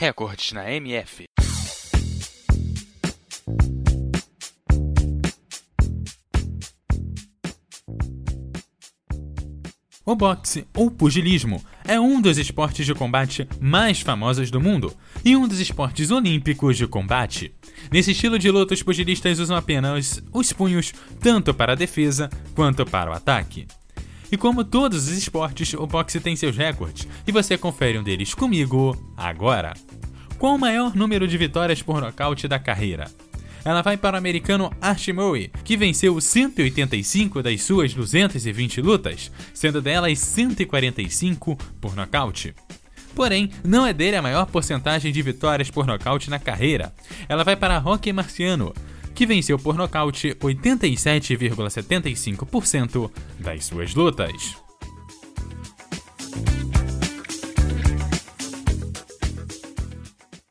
Recordes na MF. O boxe, ou pugilismo, é um dos esportes de combate mais famosos do mundo e um dos esportes olímpicos de combate. Nesse estilo de luta, os pugilistas usam apenas os punhos tanto para a defesa quanto para o ataque. E como todos os esportes, o boxe tem seus recordes e você confere um deles comigo agora. Qual o maior número de vitórias por nocaute da carreira? ela vai para o americano Archie Murray, que venceu 185 das suas 220 lutas, sendo delas 145 por nocaute. Porém, não é dele a maior porcentagem de vitórias por nocaute na carreira. Ela vai para Rocky Marciano, que venceu por nocaute 87,75% das suas lutas.